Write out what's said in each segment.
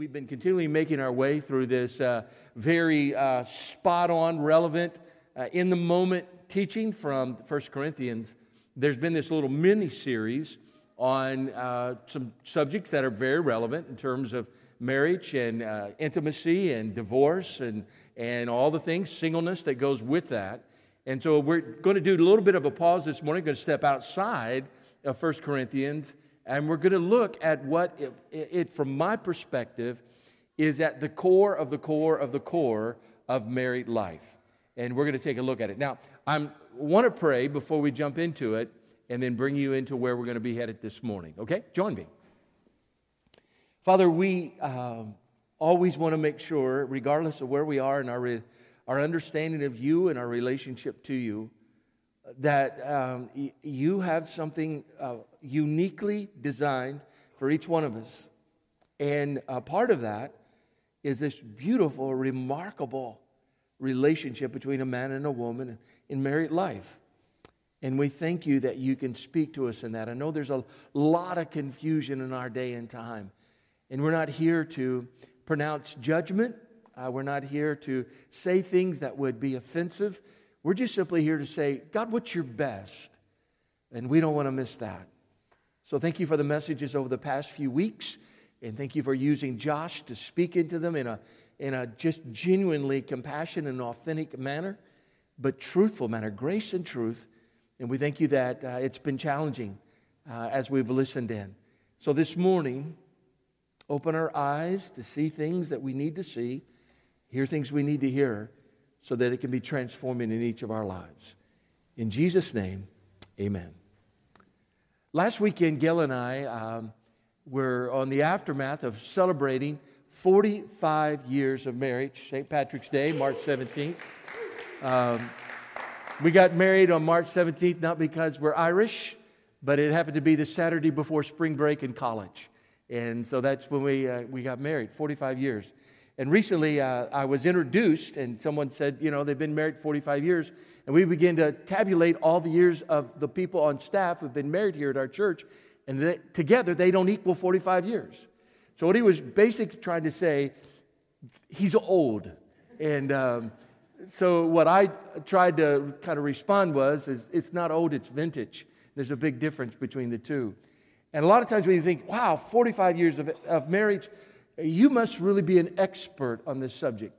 we've been continually making our way through this uh, very uh, spot on, relevant, uh, in the moment teaching from 1 Corinthians. There's been this little mini series on uh, some subjects that are very relevant in terms of marriage and uh, intimacy and divorce and, and all the things, singleness that goes with that. And so we're going to do a little bit of a pause this morning, going to step outside of 1 Corinthians, and we're going to look at what it, it, from my perspective, is at the core of the core of the core of married life. And we're going to take a look at it. Now, I want to pray before we jump into it and then bring you into where we're going to be headed this morning. Okay? Join me. Father, we uh, always want to make sure, regardless of where we are in our, re- our understanding of you and our relationship to you, that um, y- you have something uh, uniquely designed for each one of us. And a part of that is this beautiful, remarkable relationship between a man and a woman in married life. And we thank you that you can speak to us in that. I know there's a lot of confusion in our day and time. And we're not here to pronounce judgment. Uh, we're not here to say things that would be offensive. We're just simply here to say, God, what's your best? And we don't want to miss that. So thank you for the messages over the past few weeks. And thank you for using Josh to speak into them in a, in a just genuinely compassionate and authentic manner, but truthful manner, grace and truth. And we thank you that uh, it's been challenging uh, as we've listened in. So this morning, open our eyes to see things that we need to see, hear things we need to hear, so that it can be transforming in each of our lives. In Jesus' name, amen. Last weekend, Gail and I um, were on the aftermath of celebrating 45 years of marriage, St. Patrick's Day, March 17th. Um, we got married on March 17th, not because we're Irish, but it happened to be the Saturday before spring break in college. And so that's when we, uh, we got married, 45 years. And recently uh, I was introduced, and someone said, you know, they've been married 45 years. And we began to tabulate all the years of the people on staff who've been married here at our church. And they, together, they don't equal 45 years. So what he was basically trying to say, he's old. And um, so what I tried to kind of respond was, is it's not old, it's vintage. There's a big difference between the two. And a lot of times when you think, wow, 45 years of, of marriage, you must really be an expert on this subject.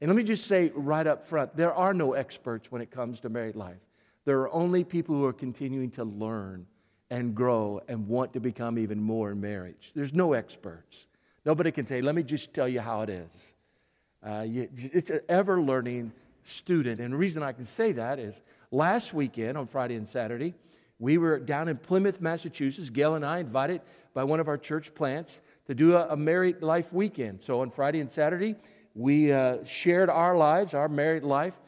And let me just say right up front there are no experts when it comes to married life. There are only people who are continuing to learn and grow and want to become even more in marriage. There's no experts. Nobody can say, let me just tell you how it is. Uh, you, it's an ever learning student. And the reason I can say that is last weekend on Friday and Saturday, we were down in Plymouth, Massachusetts. Gail and I invited by one of our church plants to do a, a married life weekend. So on Friday and Saturday, we uh, shared our lives, our married life.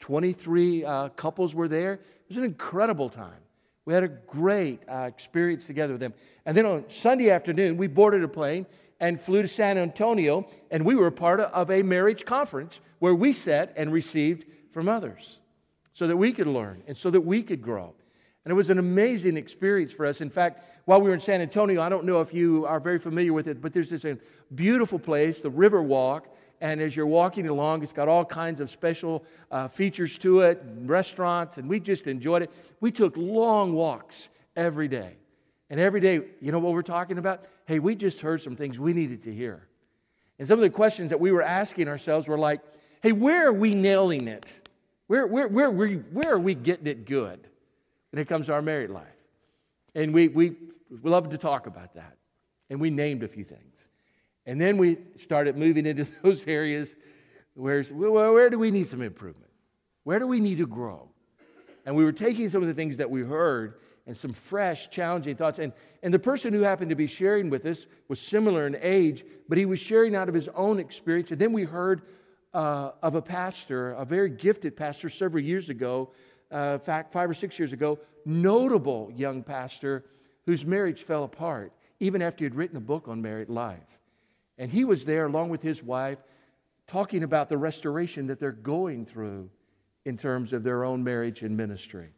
23 uh, couples were there. It was an incredible time. We had a great uh, experience together with them. And then on Sunday afternoon, we boarded a plane and flew to San Antonio, and we were part of a marriage conference where we sat and received from others so that we could learn and so that we could grow. And it was an amazing experience for us. In fact, while we were in San Antonio, I don't know if you are very familiar with it, but there's this beautiful place, the River Walk. And as you're walking along, it's got all kinds of special uh, features to it, and restaurants, and we just enjoyed it. We took long walks every day. And every day, you know what we're talking about? Hey, we just heard some things we needed to hear. And some of the questions that we were asking ourselves were like, hey, where are we nailing it? Where, where, where, where, where are we getting it good? When it comes to our married life. And we, we, love to talk about that. And we named a few things. And then we started moving into those areas where, where do we need some improvement? Where do we need to grow? And we were taking some of the things that we heard and some fresh, challenging thoughts. And, and the person who happened to be sharing with us was similar in age, but he was sharing out of his own experience. And then we heard uh, of a pastor, a very gifted pastor several years ago, uh, fact, five or six years ago, notable young pastor whose marriage fell apart, even after he had written a book on married life. And he was there along with his wife talking about the restoration that they're going through in terms of their own marriage and ministry.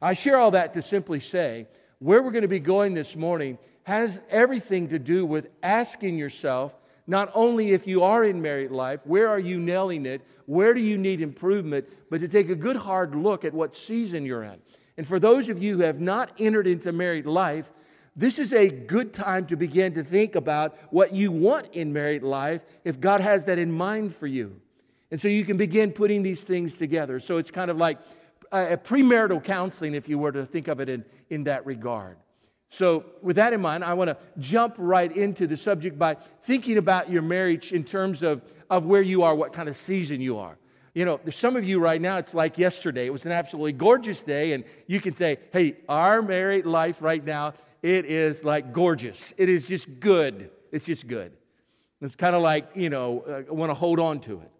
I share all that to simply say where we're going to be going this morning has everything to do with asking yourself not only if you are in married life, where are you nailing it? Where do you need improvement? But to take a good hard look at what season you're in. And for those of you who have not entered into married life, this is a good time to begin to think about what you want in married life if God has that in mind for you. And so you can begin putting these things together. So it's kind of like a premarital counseling, if you were to think of it in, in that regard. So, with that in mind, I want to jump right into the subject by thinking about your marriage in terms of, of where you are, what kind of season you are. You know, there's some of you right now, it's like yesterday. It was an absolutely gorgeous day, and you can say, hey, our married life right now, it is like gorgeous. It is just good. It's just good. It's kind of like, you know, uh, want to hold on to it.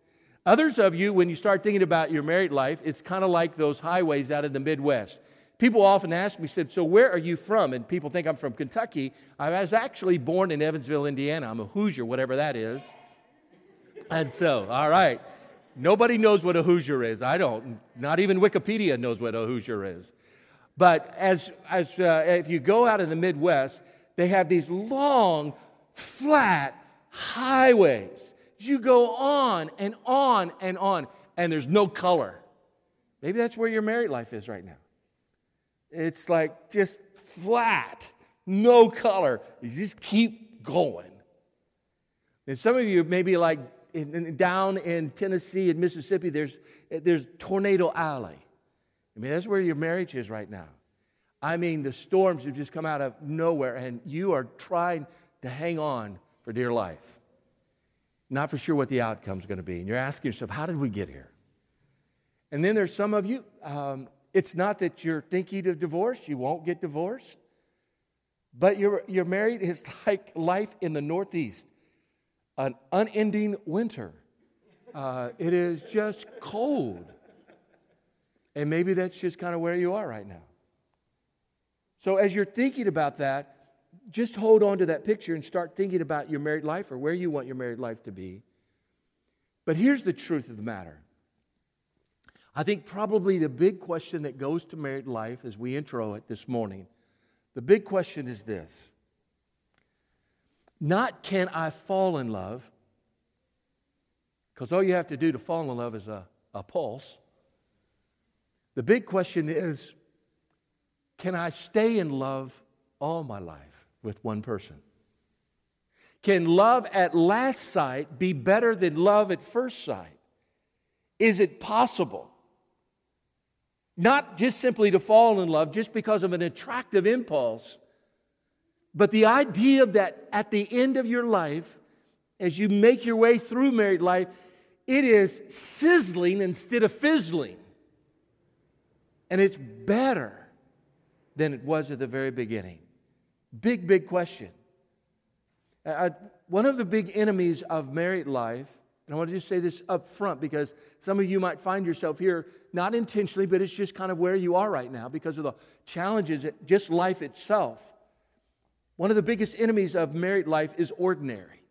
Others of you, when you start thinking about your married life, it's kind of like those highways out in the Midwest. People often ask me, said, So where are you from? And people think I'm from Kentucky. I was actually born in Evansville, Indiana. I'm a Hoosier, whatever that is. And so, all right. Nobody knows what a Hoosier is. I don't. Not even Wikipedia knows what a Hoosier is. But as, as uh, if you go out in the Midwest, they have these long, flat highways you go on and on and on, and there's no color. Maybe that's where your married life is right now. It's like just flat, no color. You just keep going. And some of you maybe like in, in, down in Tennessee and Mississippi, there's, there's Tornado Alley. I mean, that's where your marriage is right now. I mean, the storms have just come out of nowhere, and you are trying to hang on for dear life not for sure what the outcome is going to be. And you're asking yourself, how did we get here? And then there's some of you, um, it's not that you're thinking of divorce, you won't get divorced, but you're, you're married is like life in the Northeast an unending winter. Uh, it is just cold. And maybe that's just kind of where you are right now. So, as you're thinking about that, just hold on to that picture and start thinking about your married life or where you want your married life to be. But here's the truth of the matter. I think probably the big question that goes to married life as we intro it this morning, the big question is this not can I fall in love, because all you have to do to fall in love is a, a pulse. The big question is can I stay in love all my life? with one person? Can love at last sight be better than love at first sight? Is it possible? Not just simply to fall in love just because of an attractive impulse, but the idea that at the end of your life, as you make your way through married life, it is sizzling instead of fizzling. And it's better than it was at the very beginning. Big, big question. One of the big enemies of married life, and I want to just say this up front because some of you might find yourself here not intentionally, but it's just kind of where you are right now because of the challenges, that just life itself. One of the biggest enemies of married life is ordinary.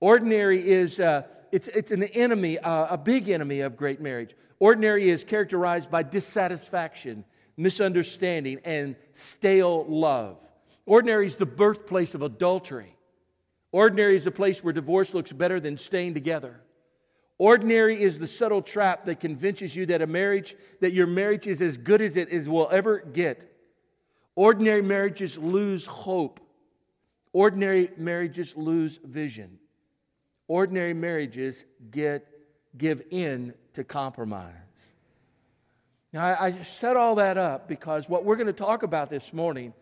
Ordinary is uh, it's, it's an enemy, uh, a big enemy of great marriage. Ordinary is characterized by dissatisfaction, misunderstanding, and stale love. Ordinary is the birthplace of adultery. Ordinary is the place where divorce looks better than staying together. Ordinary is the subtle trap that convinces you that a marriage, that your marriage is as good as it is will ever get. Ordinary marriages lose hope. Ordinary marriages lose vision. Ordinary marriages get give in to compromise. Now, I, I set all that up because what we're going to talk about this morning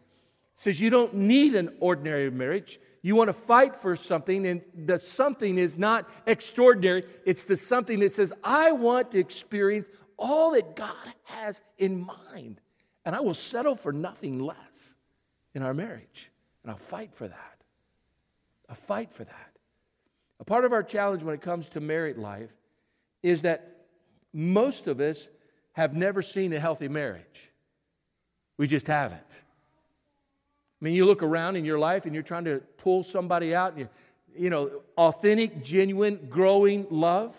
says you don't need an ordinary marriage. You want to fight for something, and the something is not extraordinary. It's the something that says, I want to experience all that God has in mind, and I will settle for nothing less in our marriage. And I'll fight for that. I'll fight for that. A part of our challenge when it comes to married life is that most of us have never seen a healthy marriage. We just haven't. I mean, you look around in your life and you're trying to pull somebody out, and you, you know, authentic, genuine, growing love,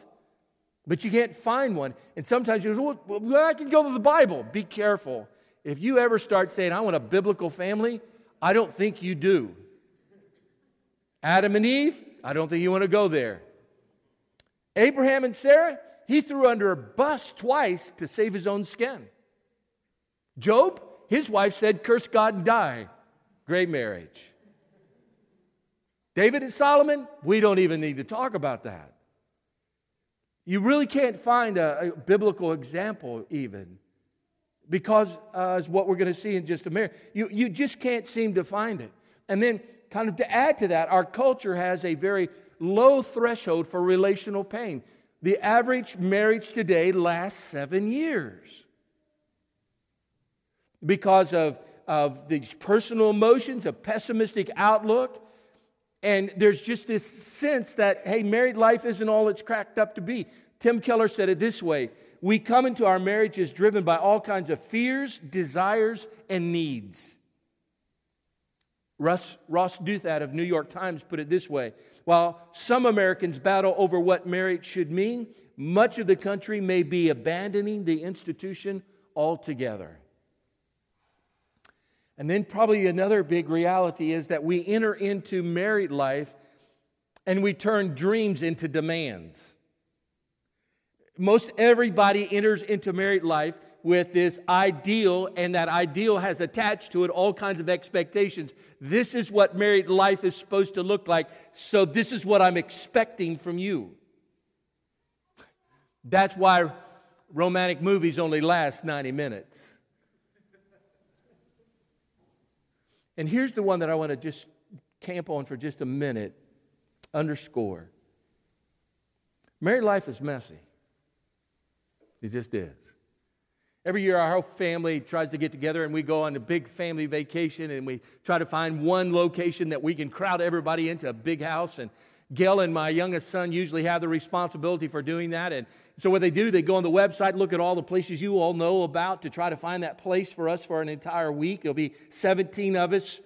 but you can't find one. And sometimes you go, well, I can go to the Bible. Be careful. If you ever start saying, I want a biblical family, I don't think you do. Adam and Eve, I don't think you want to go there. Abraham and Sarah, he threw under a bus twice to save his own skin. Job, his wife said, Curse God and die. Great marriage. David and Solomon, we don't even need to talk about that. You really can't find a, a biblical example, even, because uh, as what we're going to see in just a minute. You, you just can't seem to find it. And then, kind of to add to that, our culture has a very low threshold for relational pain. The average marriage today lasts seven years because of, of these personal emotions, a pessimistic outlook. And there's just this sense that, hey, married life isn't all it's cracked up to be. Tim Keller said it this way We come into our marriages driven by all kinds of fears, desires, and needs. Russ, Ross Douthat of New York Times put it this way While some Americans battle over what marriage should mean, much of the country may be abandoning the institution altogether. And then, probably another big reality is that we enter into married life and we turn dreams into demands. Most everybody enters into married life with this ideal, and that ideal has attached to it all kinds of expectations. This is what married life is supposed to look like, so this is what I'm expecting from you. That's why romantic movies only last 90 minutes. And here's the one that I want to just camp on for just a minute, underscore. Married life is messy. It just is. Every year, our whole family tries to get together and we go on a big family vacation and we try to find one location that we can crowd everybody into a big house. And Gail and my youngest son usually have the responsibility for doing that. And so, what they do, they go on the website, look at all the places you all know about to try to find that place for us for an entire week. There'll be 17 of us.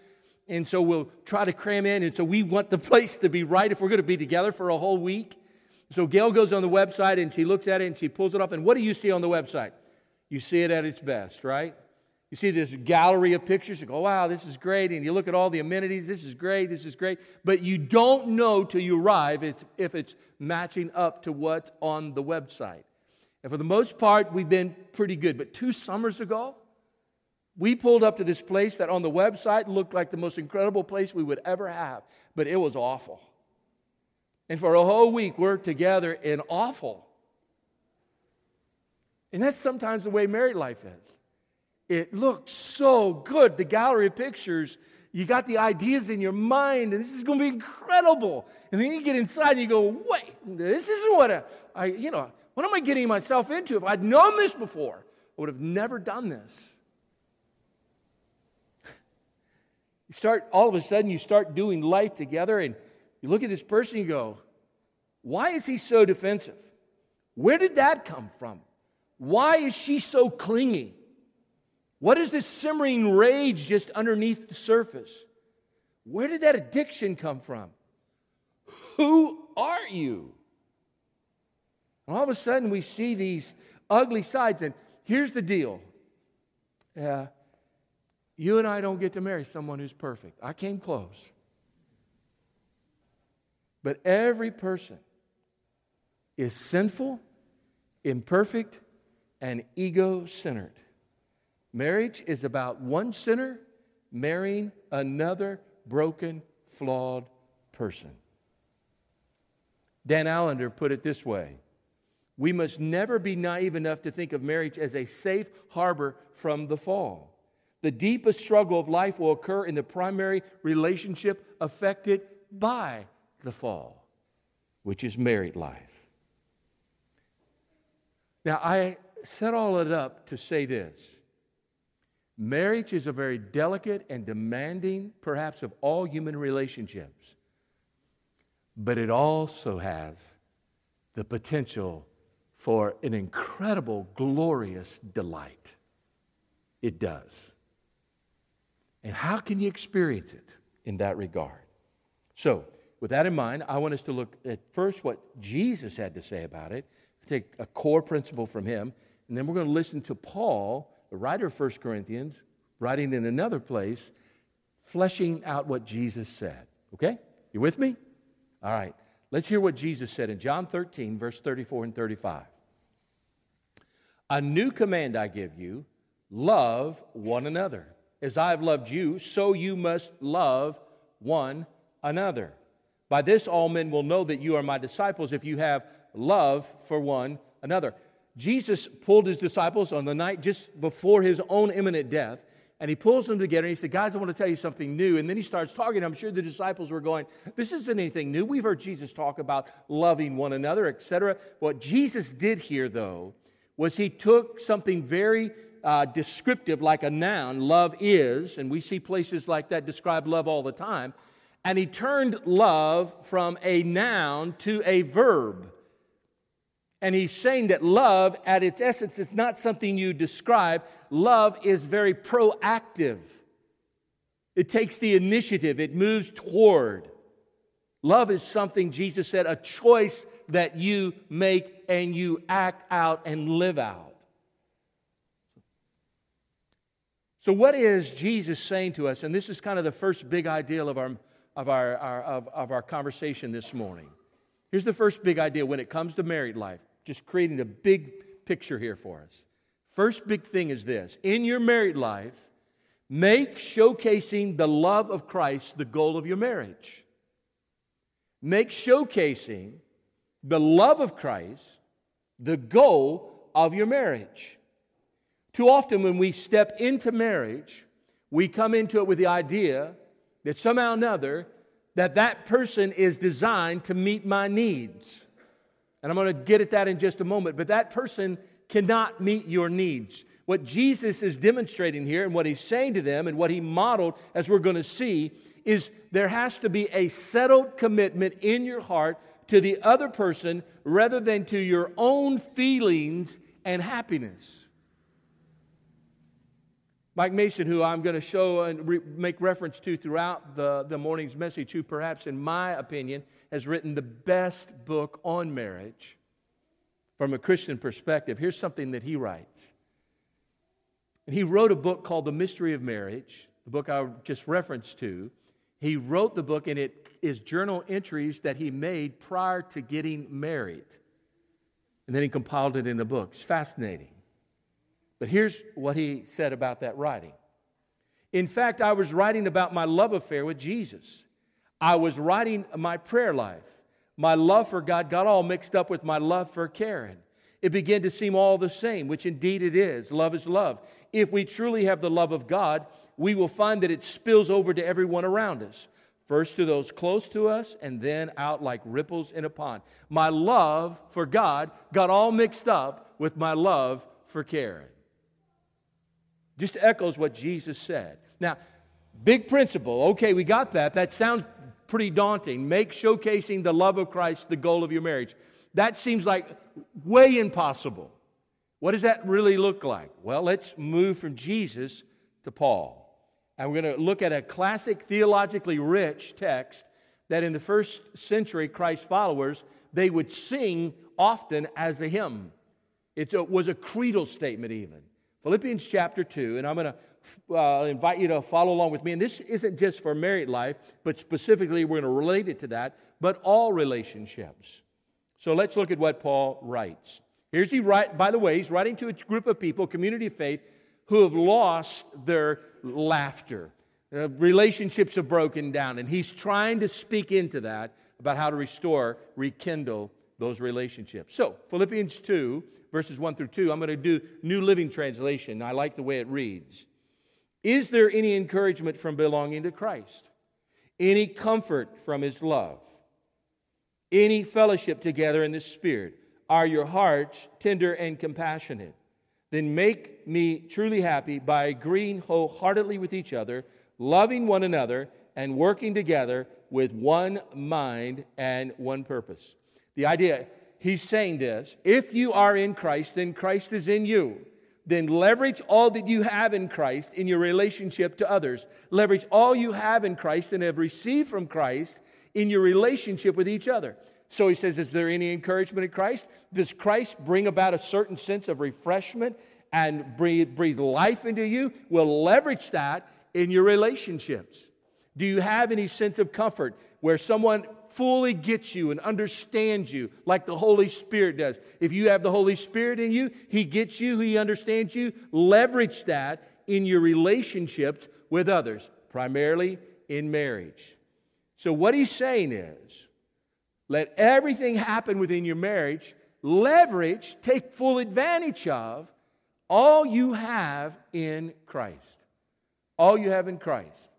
And so, we'll try to cram in. And so, we want the place to be right if we're going to be together for a whole week. So, Gail goes on the website and she looks at it and she pulls it off. And what do you see on the website? You see it at its best, right? You see this gallery of pictures, you go, wow, this is great. And you look at all the amenities, this is great, this is great. But you don't know till you arrive if, it's matching up to what's on the website. And for the most part, we've been pretty good. But two summers ago, we pulled up to this place that on the website looked like the most incredible place we would ever have, but it was awful. And for a whole week, we're together in awful. And that's sometimes the way married life is. It looks so good. The gallery of pictures, you got the ideas in your mind, and this is going to be incredible. And then you get inside and you go, wait, this isn't what I, I, you know, what am I getting myself into? If I'd known this before, I would have never done this. You start, all of a sudden, you start doing life together, and you look at this person, you go, why is he so defensive? Where did that come from? Why is she so clingy? What is this simmering rage just underneath the surface? Where did that addiction come from? Who are you? And all of a sudden, we see these ugly sides. And here's the deal uh, you and I don't get to marry someone who's perfect. I came close. But every person is sinful, imperfect, and ego centered. Marriage is about one sinner marrying another broken, flawed person. Dan Allender put it this way We must never be naive enough to think of marriage as a safe harbor from the fall. The deepest struggle of life will occur in the primary relationship affected by the fall, which is married life. Now, I set all it up to say this Marriage is a very delicate and demanding, perhaps, of all human relationships. But it also has the potential for an incredible, glorious delight. It does. And how can you experience it in that regard? So, with that in mind, I want us to look at first what Jesus had to say about it, take a core principle from him, and then we're going to listen to Paul the writer of 1 Corinthians, writing in another place, fleshing out what Jesus said. Okay? You with me? All right, let's hear what Jesus said in John 13, verse 34 and 35. A new command I give you love one another. As I have loved you, so you must love one another. By this, all men will know that you are my disciples if you have love for one another. Jesus pulled his disciples on the night just before his own imminent death, and he pulls them together and he said, Guys, I want to tell you something new. And then he starts talking. I'm sure the disciples were going, This isn't anything new. We've heard Jesus talk about loving one another, etc. What Jesus did here, though, was he took something very uh, descriptive, like a noun, love is, and we see places like that describe love all the time, and he turned love from a noun to a verb. And he's saying that love, at its essence, is not something you describe. Love is very proactive, it takes the initiative, it moves toward. Love is something, Jesus said, a choice that you make and you act out and live out. So, what is Jesus saying to us? And this is kind of the first big idea of our, of our, our of, of our conversation this morning. Here's the first big idea when it comes to married life, just creating a big picture here for us. First big thing is this in your married life, make showcasing the love of Christ the goal of your marriage. Make showcasing the love of Christ the goal of your marriage. Too often, when we step into marriage, we come into it with the idea that somehow or another that that person is designed to meet my needs. And I'm going to get at that in just a moment, but that person cannot meet your needs. What Jesus is demonstrating here and what he's saying to them and what he modeled, as we're going to see, is there has to be a settled commitment in your heart to the other person rather than to your own feelings and happiness. Mike Mason, who I'm going to show and re- make reference to throughout the, the morning's message, who perhaps, in my opinion, has written the best book on marriage from a Christian perspective. Here's something that he writes. And he wrote a book called The Mystery of Marriage, the book I just referenced to. He wrote the book, and it is journal entries that he made prior to getting married. And then he compiled it in a book. It's fascinating. But here's what he said about that writing. In fact, I was writing about my love affair with Jesus. I was writing my prayer life. My love for God got all mixed up with my love for Karen. It began to seem all the same, which indeed it is. Love is love. If we truly have the love of God, we will find that it spills over to everyone around us. First to those close to us, and then out like ripples in a pond. My love for God got all mixed up with my love for Karen. Just echoes what Jesus said. Now, big principle. Okay, we got that. That sounds pretty daunting. Make showcasing the love of Christ the goal of your marriage. That seems like way impossible. What does that really look like? Well, let's move from Jesus to Paul. And we're going to look at a classic theologically rich text that in the first century Christ followers they would sing often as a hymn. It was a creedal statement even. Philippians chapter 2, and I'm going to uh, invite you to follow along with me. And this isn't just for married life, but specifically we're going to relate it to that, but all relationships. So let's look at what Paul writes. Here's he write, by the way, he's writing to a group of people, community of faith, who have lost their laughter. Uh, relationships have broken down, and he's trying to speak into that about how to restore, rekindle those relationships. So, Philippians 2, verses 1 through 2. I'm going to do New Living Translation. I like the way it reads. Is there any encouragement from belonging to Christ? Any comfort from his love? Any fellowship together in the Spirit? Are your hearts tender and compassionate? Then make me truly happy by agreeing wholeheartedly with each other, loving one another, and working together with one mind and one purpose. The idea he's saying this if you are in Christ, then Christ is in you. Then leverage all that you have in Christ in your relationship to others. Leverage all you have in Christ and have received from Christ in your relationship with each other. So he says, Is there any encouragement in Christ? Does Christ bring about a certain sense of refreshment and breathe, breathe life into you? Well, leverage that in your relationships. Do you have any sense of comfort where someone fully gets you and understands you like the Holy Spirit does. If you have the Holy Spirit in you, He gets you, He understands you. Leverage that in your relationships with others, primarily in marriage. So, what He's saying is let everything happen within your marriage, leverage, take full advantage of all you have in Christ. All you have in Christ.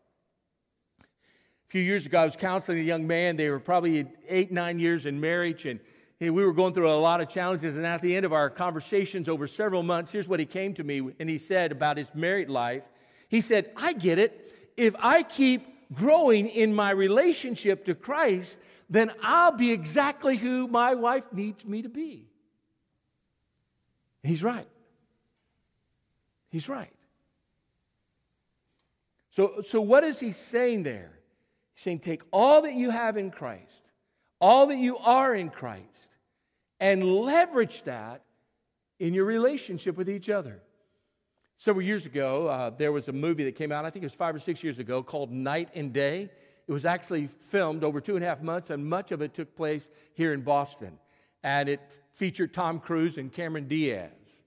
Few years ago, I was counseling a young man. They were probably eight, nine years in marriage, and we were going through a lot of challenges. And at the end of our conversations over several months, here's what he came to me and he said about his married life. He said, I get it. If I keep growing in my relationship to Christ, then I'll be exactly who my wife needs me to be. He's right. He's right. So, so what is he saying there? Saying, take all that you have in Christ, all that you are in Christ, and leverage that in your relationship with each other. Several years ago, uh, there was a movie that came out, I think it was five or six years ago, called Knight and Day. It was actually filmed over two and a half months, and much of it took place here in Boston. And it featured Tom Cruise and Cameron Diaz.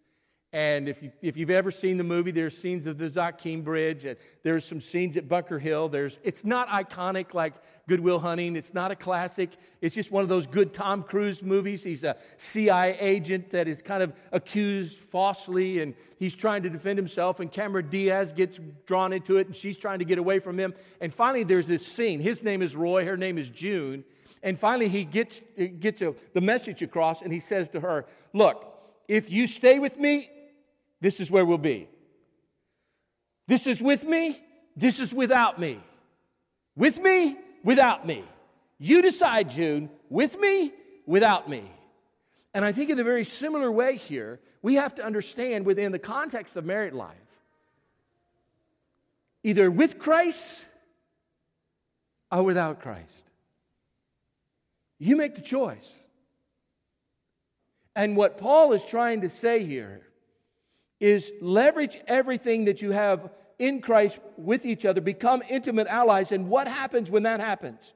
And if, you, if you've ever seen the movie, there's scenes of the Zakim Bridge. And there's some scenes at Bunker Hill. There's, it's not iconic like Good Will Hunting. It's not a classic. It's just one of those good Tom Cruise movies. He's a CIA agent that is kind of accused falsely, and he's trying to defend himself. And Cameron Diaz gets drawn into it, and she's trying to get away from him. And finally, there's this scene. His name is Roy. Her name is June. And finally, he gets, gets a, the message across, and he says to her, Look, if you stay with me, this is where we'll be. This is with me, this is without me. With me, without me. You decide, June, with me, without me. And I think in a very similar way here, we have to understand within the context of married life either with Christ or without Christ. You make the choice. And what Paul is trying to say here is leverage everything that you have in Christ with each other, become intimate allies. And what happens when that happens?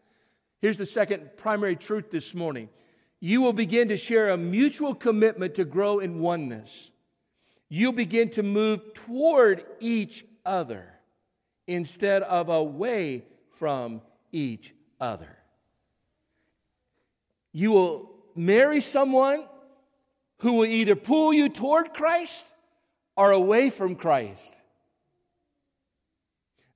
Here's the second primary truth this morning you will begin to share a mutual commitment to grow in oneness. You'll begin to move toward each other instead of away from each other. You will marry someone who will either pull you toward Christ are away from Christ.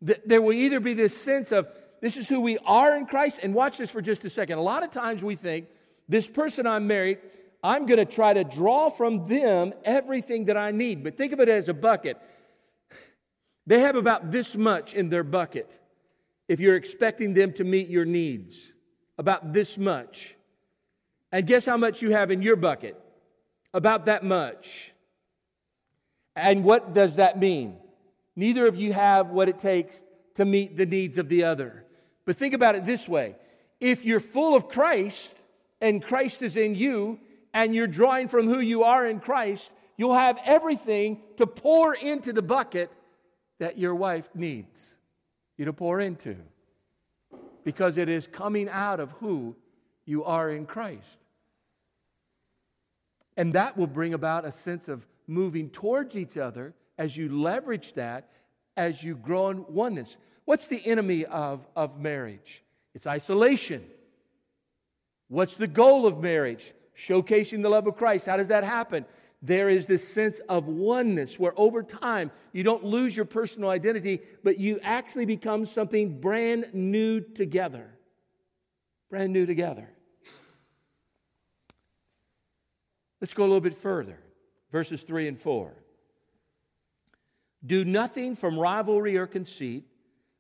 There will either be this sense of this is who we are in Christ, and watch this for just a second. A lot of times we think, this person I'm married, I'm going to try to draw from them everything that I need. But think of it as a bucket. They have about this much in their bucket if you're expecting them to meet your needs. About this much. And guess how much you have in your bucket? About that much. And what does that mean? Neither of you have what it takes to meet the needs of the other. But think about it this way if you're full of Christ and Christ is in you, and you're drawing from who you are in Christ, you'll have everything to pour into the bucket that your wife needs you to pour into because it is coming out of who you are in Christ. And that will bring about a sense of moving towards each other as you leverage that as you grow in oneness. What's the enemy of, of marriage? It's isolation. What's the goal of marriage? Showcasing the love of Christ. How does that happen? There is this sense of oneness where over time you don't lose your personal identity, but you actually become something brand new together. Brand new together. Let's go a little bit further verses 3 and 4. Do nothing from rivalry or conceit,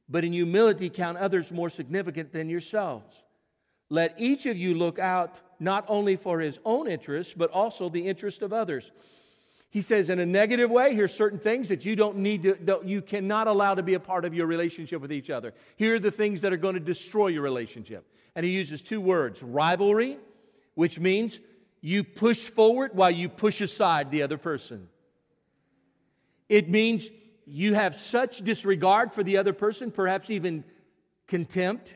but in humility count others more significant than yourselves. Let each of you look out not only for his own interests, but also the interest of others. He says, in a negative way, here's certain things that you don't need to, don't, you cannot allow to be a part of your relationship with each other. Here are the things that are going to destroy your relationship. And he uses two words rivalry, which means you push forward while you push aside the other person. It means you have such disregard for the other person, perhaps even contempt,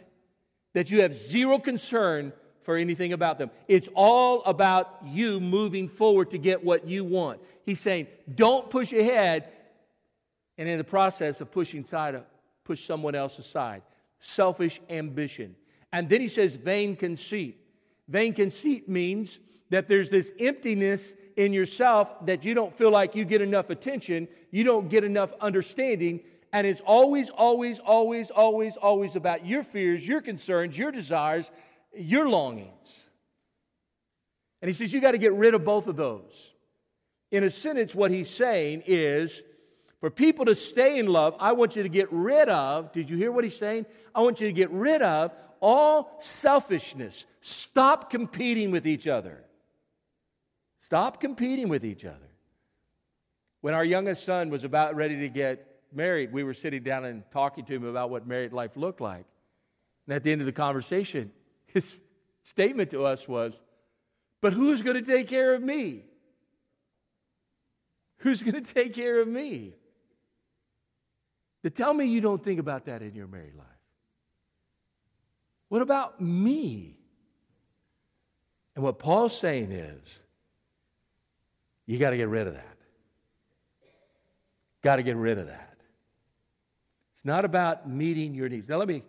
that you have zero concern for anything about them. It's all about you moving forward to get what you want. He's saying, don't push ahead and in the process of pushing aside, push someone else aside. Selfish ambition. And then he says, vain conceit. Vain conceit means that there's this emptiness in yourself that you don't feel like you get enough attention, you don't get enough understanding, and it's always, always, always, always, always about your fears, your concerns, your desires, your longings. And he says you got to get rid of both of those. In a sentence, what he's saying is for people to stay in love, I want you to get rid of, did you hear what he's saying? I want you to get rid of all selfishness. Stop competing with each other. Stop competing with each other. When our youngest son was about ready to get married, we were sitting down and talking to him about what married life looked like. And at the end of the conversation, his statement to us was, But who's going to take care of me? Who's going to take care of me? To tell me you don't think about that in your married life. What about me? And what Paul's saying is, you got to get rid of that. Got to get rid of that. It's not about meeting your needs. Now, let me,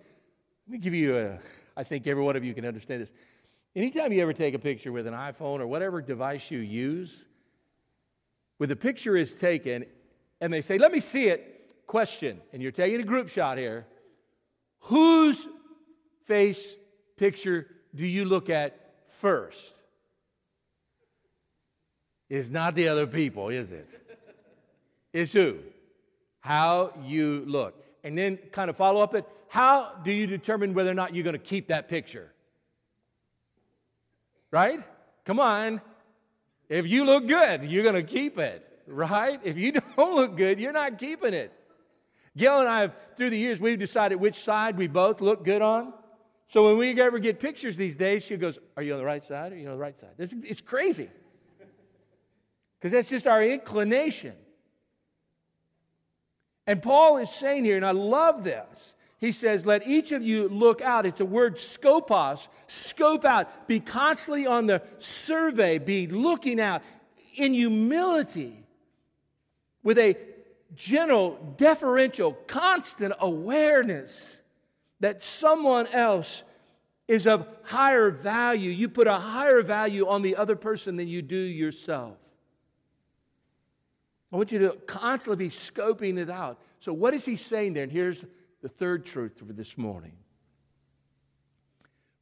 let me give you a, I think every one of you can understand this. Anytime you ever take a picture with an iPhone or whatever device you use, when the picture is taken and they say, let me see it, question, and you're taking a group shot here, whose face picture do you look at first? It's not the other people, is it? It's who? How you look. And then kind of follow up it. How do you determine whether or not you're going to keep that picture? Right? Come on. If you look good, you're going to keep it. Right? If you don't look good, you're not keeping it. Gail and I have, through the years, we've decided which side we both look good on. So when we ever get pictures these days, she goes, Are you on the right side are you on the right side? It's, it's crazy. Because that's just our inclination. And Paul is saying here, and I love this. He says, Let each of you look out. It's a word scopos, scope out. Be constantly on the survey, be looking out in humility with a gentle, deferential, constant awareness that someone else is of higher value. You put a higher value on the other person than you do yourself. I want you to constantly be scoping it out. So, what is he saying there? And here's the third truth for this morning.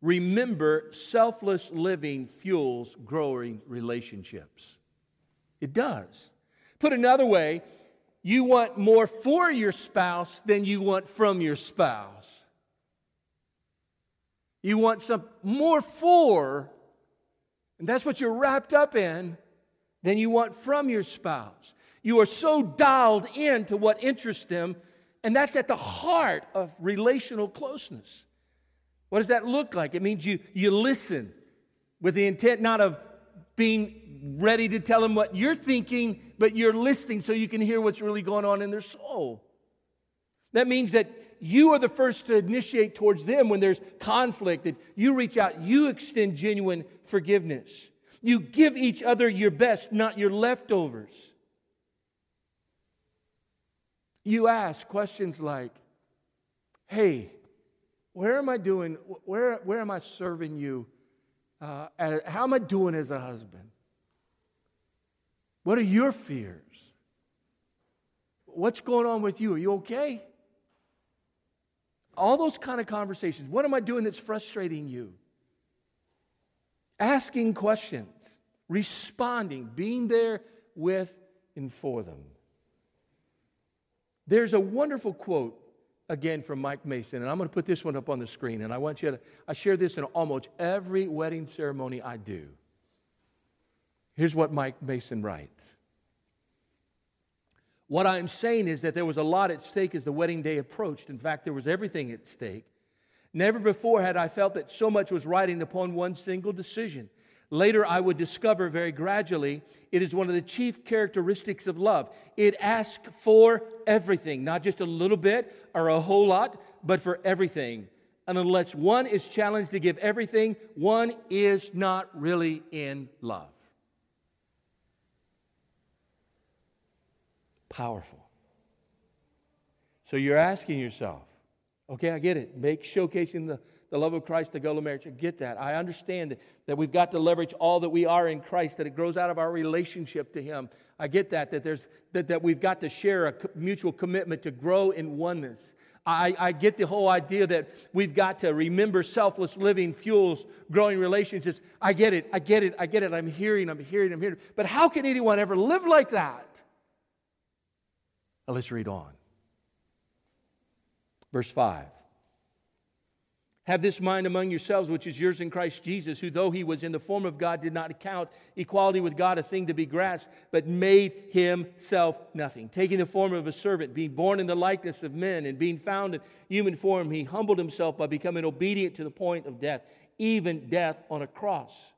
Remember, selfless living fuels growing relationships. It does. Put another way, you want more for your spouse than you want from your spouse. You want some more for, and that's what you're wrapped up in, than you want from your spouse. You are so dialed in to what interests them, and that's at the heart of relational closeness. What does that look like? It means you, you listen with the intent not of being ready to tell them what you're thinking, but you're listening so you can hear what's really going on in their soul. That means that you are the first to initiate towards them when there's conflict, that you reach out, you extend genuine forgiveness. You give each other your best, not your leftovers you ask questions like, hey, where am I doing? Where, where am I serving you? Uh, how am I doing as a husband? What are your fears? What's going on with you? Are you okay? All those kind of conversations. What am I doing that's frustrating you? Asking questions, responding, being there with and for them. There's a wonderful quote again from Mike Mason, and I'm going to put this one up on the screen. And I want you to, I share this in almost every wedding ceremony I do. Here's what Mike Mason writes What I'm saying is that there was a lot at stake as the wedding day approached. In fact, there was everything at stake. Never before had I felt that so much was riding upon one single decision. Later, I would discover very gradually it is one of the chief characteristics of love. It asks for everything, not just a little bit or a whole lot, but for everything. And unless one is challenged to give everything, one is not really in love. Powerful. So you're asking yourself, okay, I get it. Make showcasing the, the love of Christ the goal of marriage. I get that. I understand that, we've got to leverage all that we are in Christ, that it grows out of our relationship to Him. I get that, that, there's, that, that we've got to share a mutual commitment to grow in oneness. I, I get the whole idea that we've got to remember selfless living fuels growing relationships. I get it. I get it. I get it. I'm hearing, I'm hearing, I'm hearing. But how can anyone ever live like that? Now let's read on. Verse 5. Have this mind among yourselves, which is yours in Christ Jesus, who, though he was in the form of God, did not account equality with God a thing to be grasped, but made himself nothing. Taking the form of a servant, being born in the likeness of men, and being found in human form, he humbled himself by becoming obedient to the point of death, even death on a cross.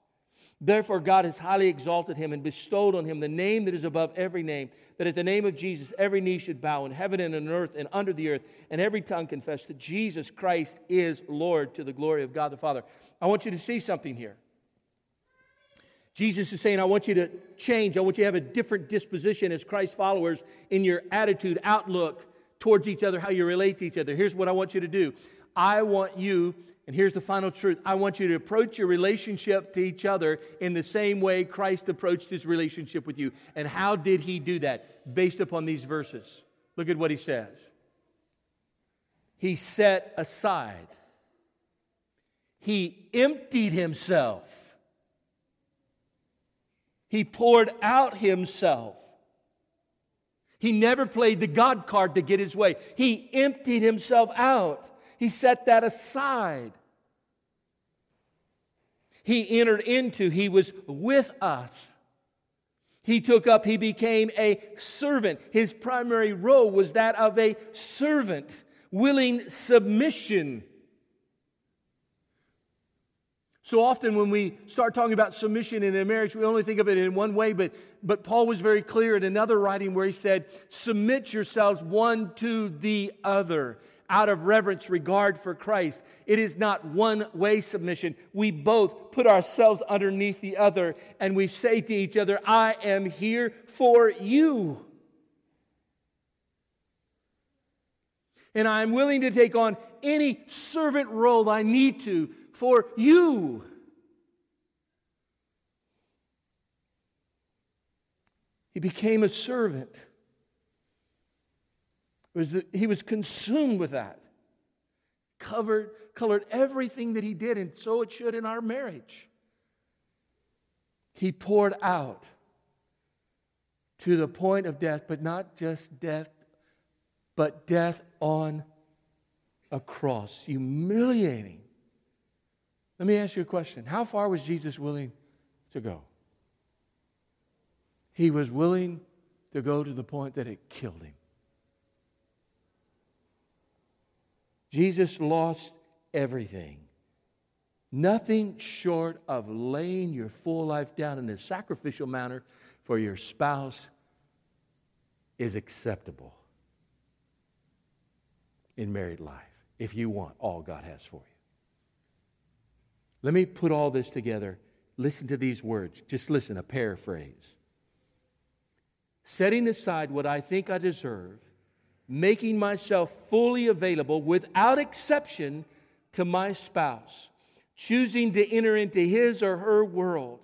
Therefore, God has highly exalted him and bestowed on him the name that is above every name, that at the name of Jesus every knee should bow in heaven and on earth and under the earth, and every tongue confess that Jesus Christ is Lord to the glory of God the Father. I want you to see something here. Jesus is saying, I want you to change. I want you to have a different disposition as Christ followers in your attitude, outlook towards each other, how you relate to each other. Here's what I want you to do I want you and here's the final truth I want you to approach your relationship to each other in the same way Christ approached his relationship with you. And how did he do that? Based upon these verses. Look at what he says. He set aside, he emptied himself, he poured out himself. He never played the God card to get his way. He emptied himself out. He set that aside. He entered into, he was with us. He took up, he became a servant. His primary role was that of a servant, willing submission. So often, when we start talking about submission in a marriage, we only think of it in one way, but, but Paul was very clear in another writing where he said, Submit yourselves one to the other out of reverence, regard for Christ. It is not one way submission. We both put ourselves underneath the other and we say to each other, I am here for you. And I'm willing to take on any servant role I need to for you. He became a servant was he was consumed with that. Covered, colored everything that he did, and so it should in our marriage. He poured out to the point of death, but not just death, but death on a cross, humiliating. Let me ask you a question. How far was Jesus willing to go? He was willing to go to the point that it killed him. Jesus lost everything. Nothing short of laying your full life down in a sacrificial manner for your spouse is acceptable in married life if you want all God has for you. Let me put all this together. Listen to these words. Just listen, a paraphrase. Setting aside what I think I deserve making myself fully available without exception to my spouse, choosing to enter into his or her world,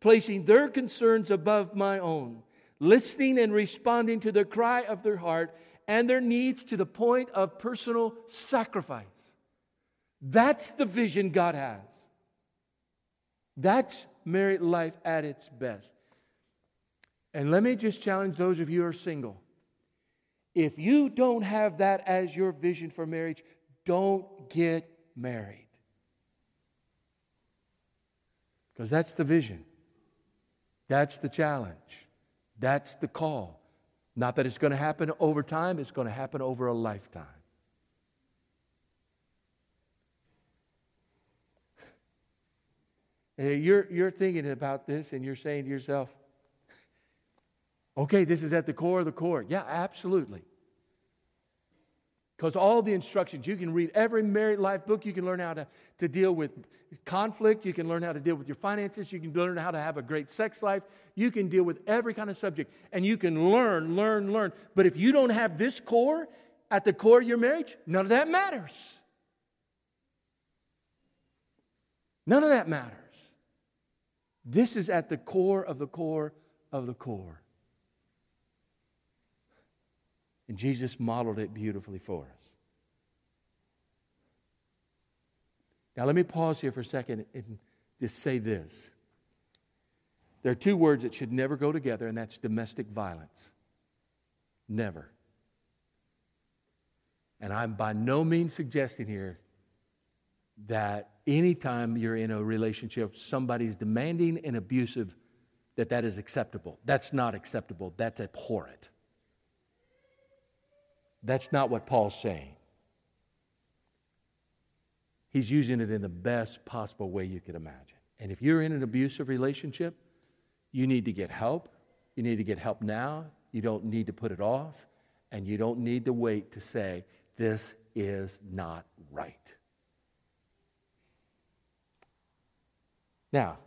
placing their concerns above my own, listening and responding to the cry of their heart and their needs to the point of personal sacrifice. That's the vision God has. That's married life at its best. And let me just challenge those of you who are single. If you don't have that as your vision for marriage, don't get married. Because that's the vision. That's the challenge. That's the call. Not that it's going to happen over time, it's going to happen over a lifetime. You're, you're thinking about this and you're saying to yourself, Okay, this is at the core of the core. Yeah, absolutely. Because all the instructions, you can read every married life book. You can learn how to, to deal with conflict. You can learn how to deal with your finances. You can learn how to have a great sex life. You can deal with every kind of subject. And you can learn, learn, learn. But if you don't have this core at the core of your marriage, none of that matters. None of that matters. This is at the core of the core of the core. And Jesus modeled it beautifully for us. Now, let me pause here for a second and just say this. There are two words that should never go together, and that's domestic violence. Never. And I'm by no means suggesting here that anytime you're in a relationship, somebody's demanding and abusive, that that is acceptable. That's not acceptable. That's abhorrent. That's not what Paul's saying. He's using it in the best possible way you could imagine. And if you're in an abusive relationship, you need to get help. You need to get help now. You don't need to put it off. And you don't need to wait to say, this is not right. Now,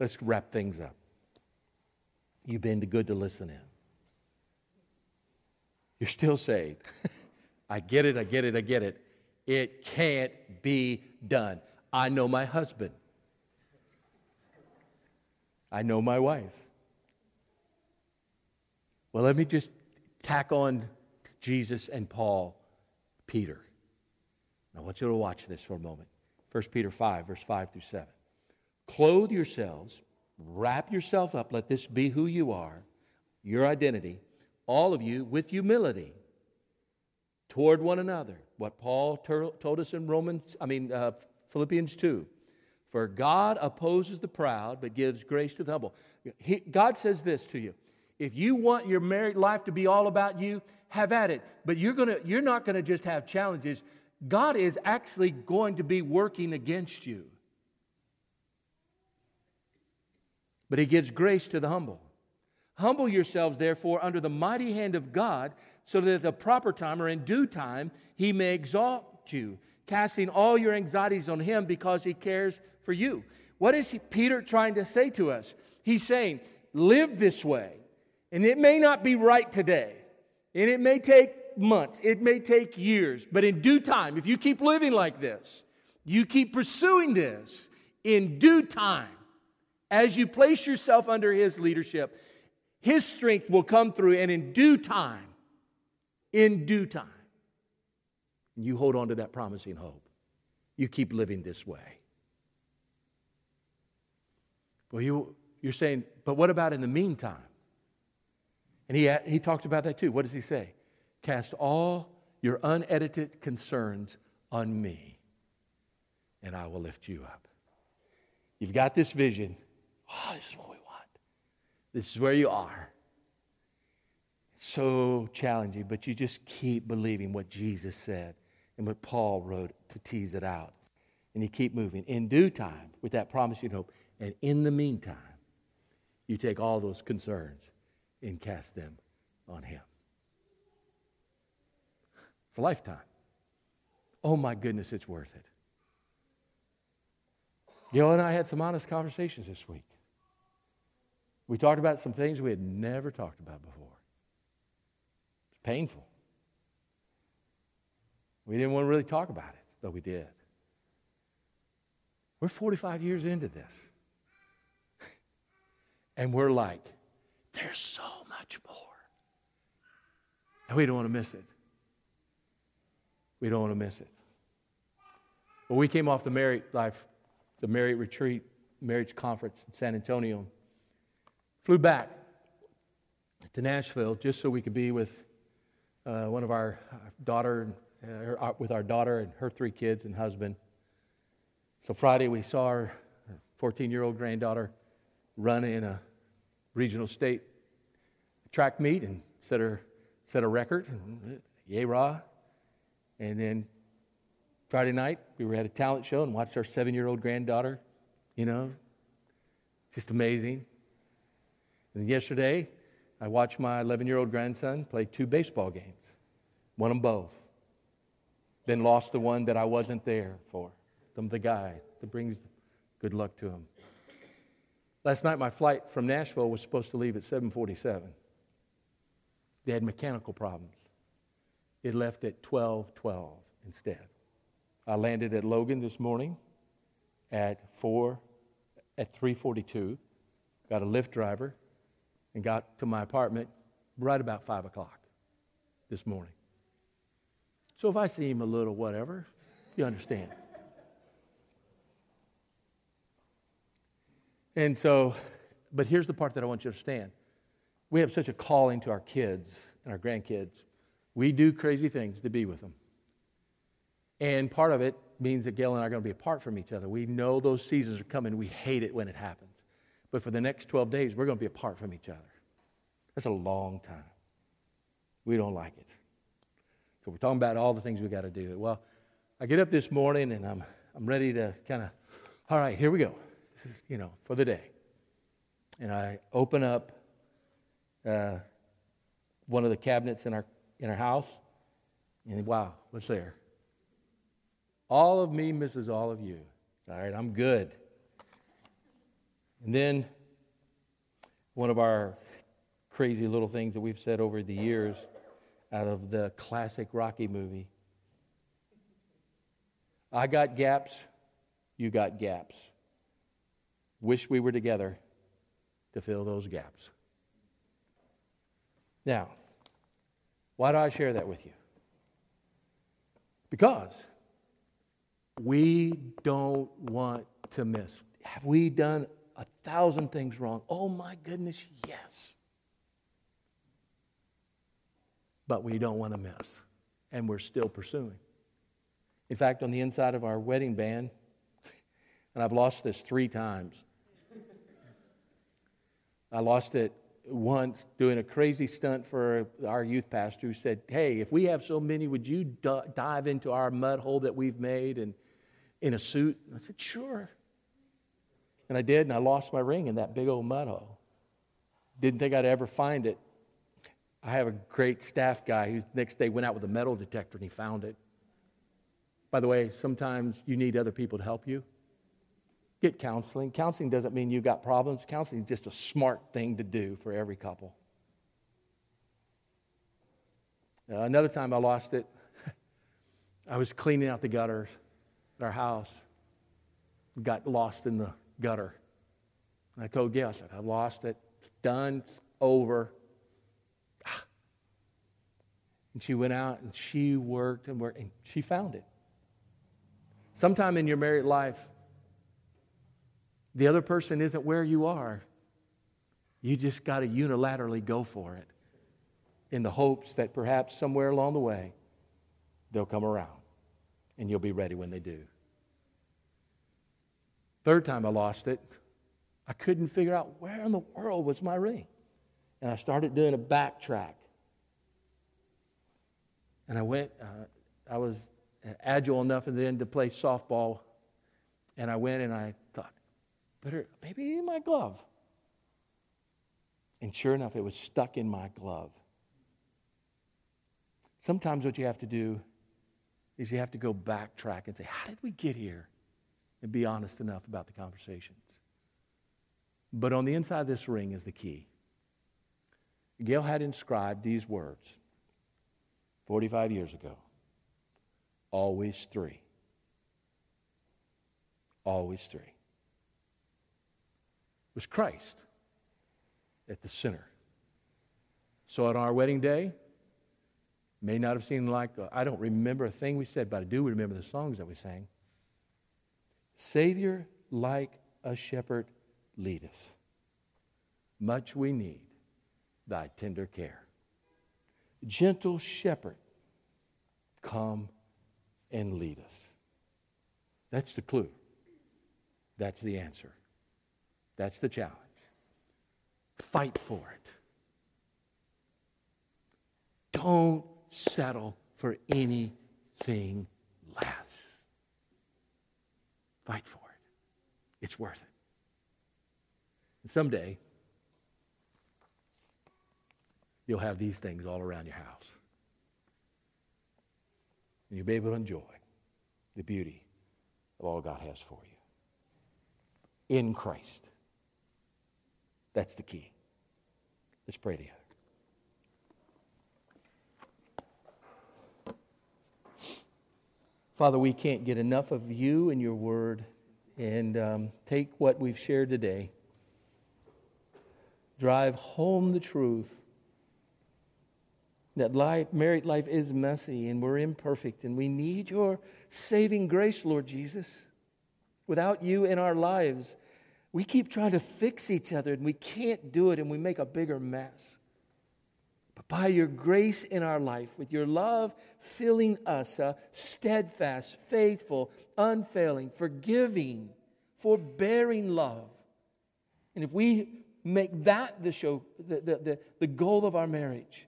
let's wrap things up. You've been good to listen in. You're still saved. I get it, I get it, I get it. It can't be done. I know my husband. I know my wife. Well, let me just tack on Jesus and Paul, Peter. I want you to watch this for a moment. 1 Peter 5, verse 5 through 7. Clothe yourselves, wrap yourself up, let this be who you are, your identity all of you with humility toward one another. What Paul told us in Romans, I mean, uh, Philippians 2. For God opposes the proud, but gives grace to the humble. He, God says this to you. If you want your married life to be all about you, have at it. But you're, gonna, you're not going to just have challenges. God is actually going to be working against you. But He gives grace to the humble. Humble yourselves, therefore, under the mighty hand of God, so that at the proper time or in due time he may exalt you, casting all your anxieties on him because he cares for you. What is he, Peter trying to say to us? He's saying, live this way. And it may not be right today, and it may take months, it may take years, but in due time, if you keep living like this, you keep pursuing this, in due time, as you place yourself under his leadership, his strength will come through, and in due time, in due time, you hold on to that promising hope. You keep living this way. Well, you, you're saying, but what about in the meantime? And he, he talked about that too. What does he say? Cast all your unedited concerns on me, and I will lift you up. You've got this vision. Oh, this is what we this is where you are. It's so challenging, but you just keep believing what Jesus said and what Paul wrote to tease it out. And you keep moving in due time with that promising hope. And in the meantime, you take all those concerns and cast them on Him. It's a lifetime. Oh my goodness, it's worth it. Gail and I had some honest conversations this week. We talked about some things we had never talked about before. It's painful. We didn't want to really talk about it, but we did. We're 45 years into this. and we're like, there's so much more. And we don't want to miss it. We don't want to miss it. Well, we came off the married life, the married retreat, marriage conference in San Antonio Flew back to Nashville just so we could be with uh, one of our daughter, uh, with our daughter and her three kids and husband. So Friday we saw our 14-year-old granddaughter run in a regional state track meet and set her set a record. Yay, rah! And then Friday night we were at a talent show and watched our seven-year-old granddaughter. You know, just amazing. And yesterday, I watched my 11 year old grandson play two baseball games, won them both. then lost the one that I wasn't there for. I'm the guy that brings good luck to him. Last night, my flight from Nashville was supposed to leave at 747. They had mechanical problems. It left at 12:12 instead. I landed at Logan this morning at 4 at 342, got a Lyft driver, and got to my apartment right about 5 o'clock this morning. So if I seem a little whatever, you understand. And so, but here's the part that I want you to understand. We have such a calling to our kids and our grandkids. We do crazy things to be with them. And part of it means that Gail and I are going to be apart from each other. We know those seasons are coming. We hate it when it happens. But for the next 12 days, we're going to be apart from each other. That's a long time. We don't like it. So we're talking about all the things we got to do. Well, I get up this morning and I'm, I'm ready to kind of, all right, here we go. This is, you know, for the day. And I open up uh, one of the cabinets in our, in our house, and wow, what's there? All of me misses all of you. All right, I'm good. And then one of our crazy little things that we've said over the years out of the classic Rocky movie I got gaps, you got gaps. Wish we were together to fill those gaps. Now, why do I share that with you? Because we don't want to miss. Have we done a thousand things wrong? Oh my goodness, yes. But we don't want to miss, and we're still pursuing. In fact, on the inside of our wedding band, and I've lost this three times. I lost it once doing a crazy stunt for our youth pastor who said, Hey, if we have so many, would you d- dive into our mud hole that we've made and in a suit? I said, Sure. And I did, and I lost my ring in that big old mud hole. Didn't think I'd ever find it. I have a great staff guy who next day went out with a metal detector and he found it. By the way, sometimes you need other people to help you. Get counseling. Counseling doesn't mean you've got problems. Counseling is just a smart thing to do for every couple. Uh, another time I lost it, I was cleaning out the gutters at our house. Got lost in the gutter. And I go, Gail, I said, I lost it. It's done. It's over. Ah. And she went out and she worked and worked and she found it. Sometime in your married life, the other person isn't where you are. You just got to unilaterally go for it in the hopes that perhaps somewhere along the way they'll come around and you'll be ready when they do. Third time I lost it, I couldn't figure out where in the world was my ring. And I started doing a backtrack. And I went, uh, I was agile enough and then to play softball. And I went and I thought, better, maybe in my glove. And sure enough, it was stuck in my glove. Sometimes what you have to do is you have to go backtrack and say, How did we get here? And be honest enough about the conversations. But on the inside of this ring is the key. Gail had inscribed these words 45 years ago always three. Always three was Christ at the center. So on our wedding day, may not have seemed like, uh, I don't remember a thing we said, but I do remember the songs that we sang. Savior, like a shepherd, lead us. Much we need thy tender care. Gentle shepherd, come and lead us. That's the clue. That's the answer. That's the challenge. Fight for it. Don't settle for anything less. Fight for it. It's worth it. And someday, you'll have these things all around your house. and you'll be able to enjoy the beauty of all God has for you in Christ. That's the key. Let's pray together. Father, we can't get enough of you and your word. And um, take what we've shared today, drive home the truth that life, married life is messy and we're imperfect and we need your saving grace, Lord Jesus. Without you in our lives, we keep trying to fix each other and we can't do it and we make a bigger mess. But by your grace in our life, with your love filling us, a steadfast, faithful, unfailing, forgiving, forbearing love. And if we make that the show, the, the, the, the goal of our marriage,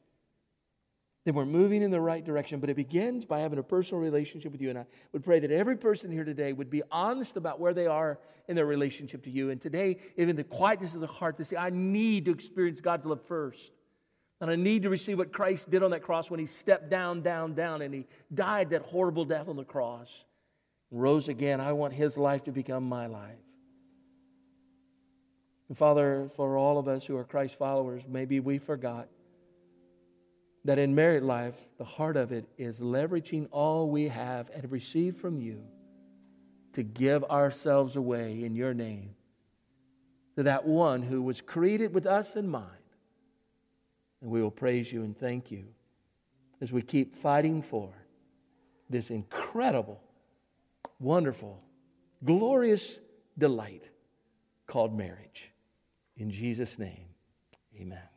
then we're moving in the right direction. But it begins by having a personal relationship with you. And I would pray that every person here today would be honest about where they are in their relationship to you. And today, even the quietness of the heart, to say, I need to experience God's love first. And I need to receive what Christ did on that cross when he stepped down, down, down, and he died that horrible death on the cross. and Rose again. I want his life to become my life. And Father, for all of us who are Christ followers, maybe we forgot that in married life, the heart of it is leveraging all we have and received from you to give ourselves away in your name to that one who was created with us in mind. And we will praise you and thank you as we keep fighting for this incredible, wonderful, glorious delight called marriage. In Jesus' name, amen.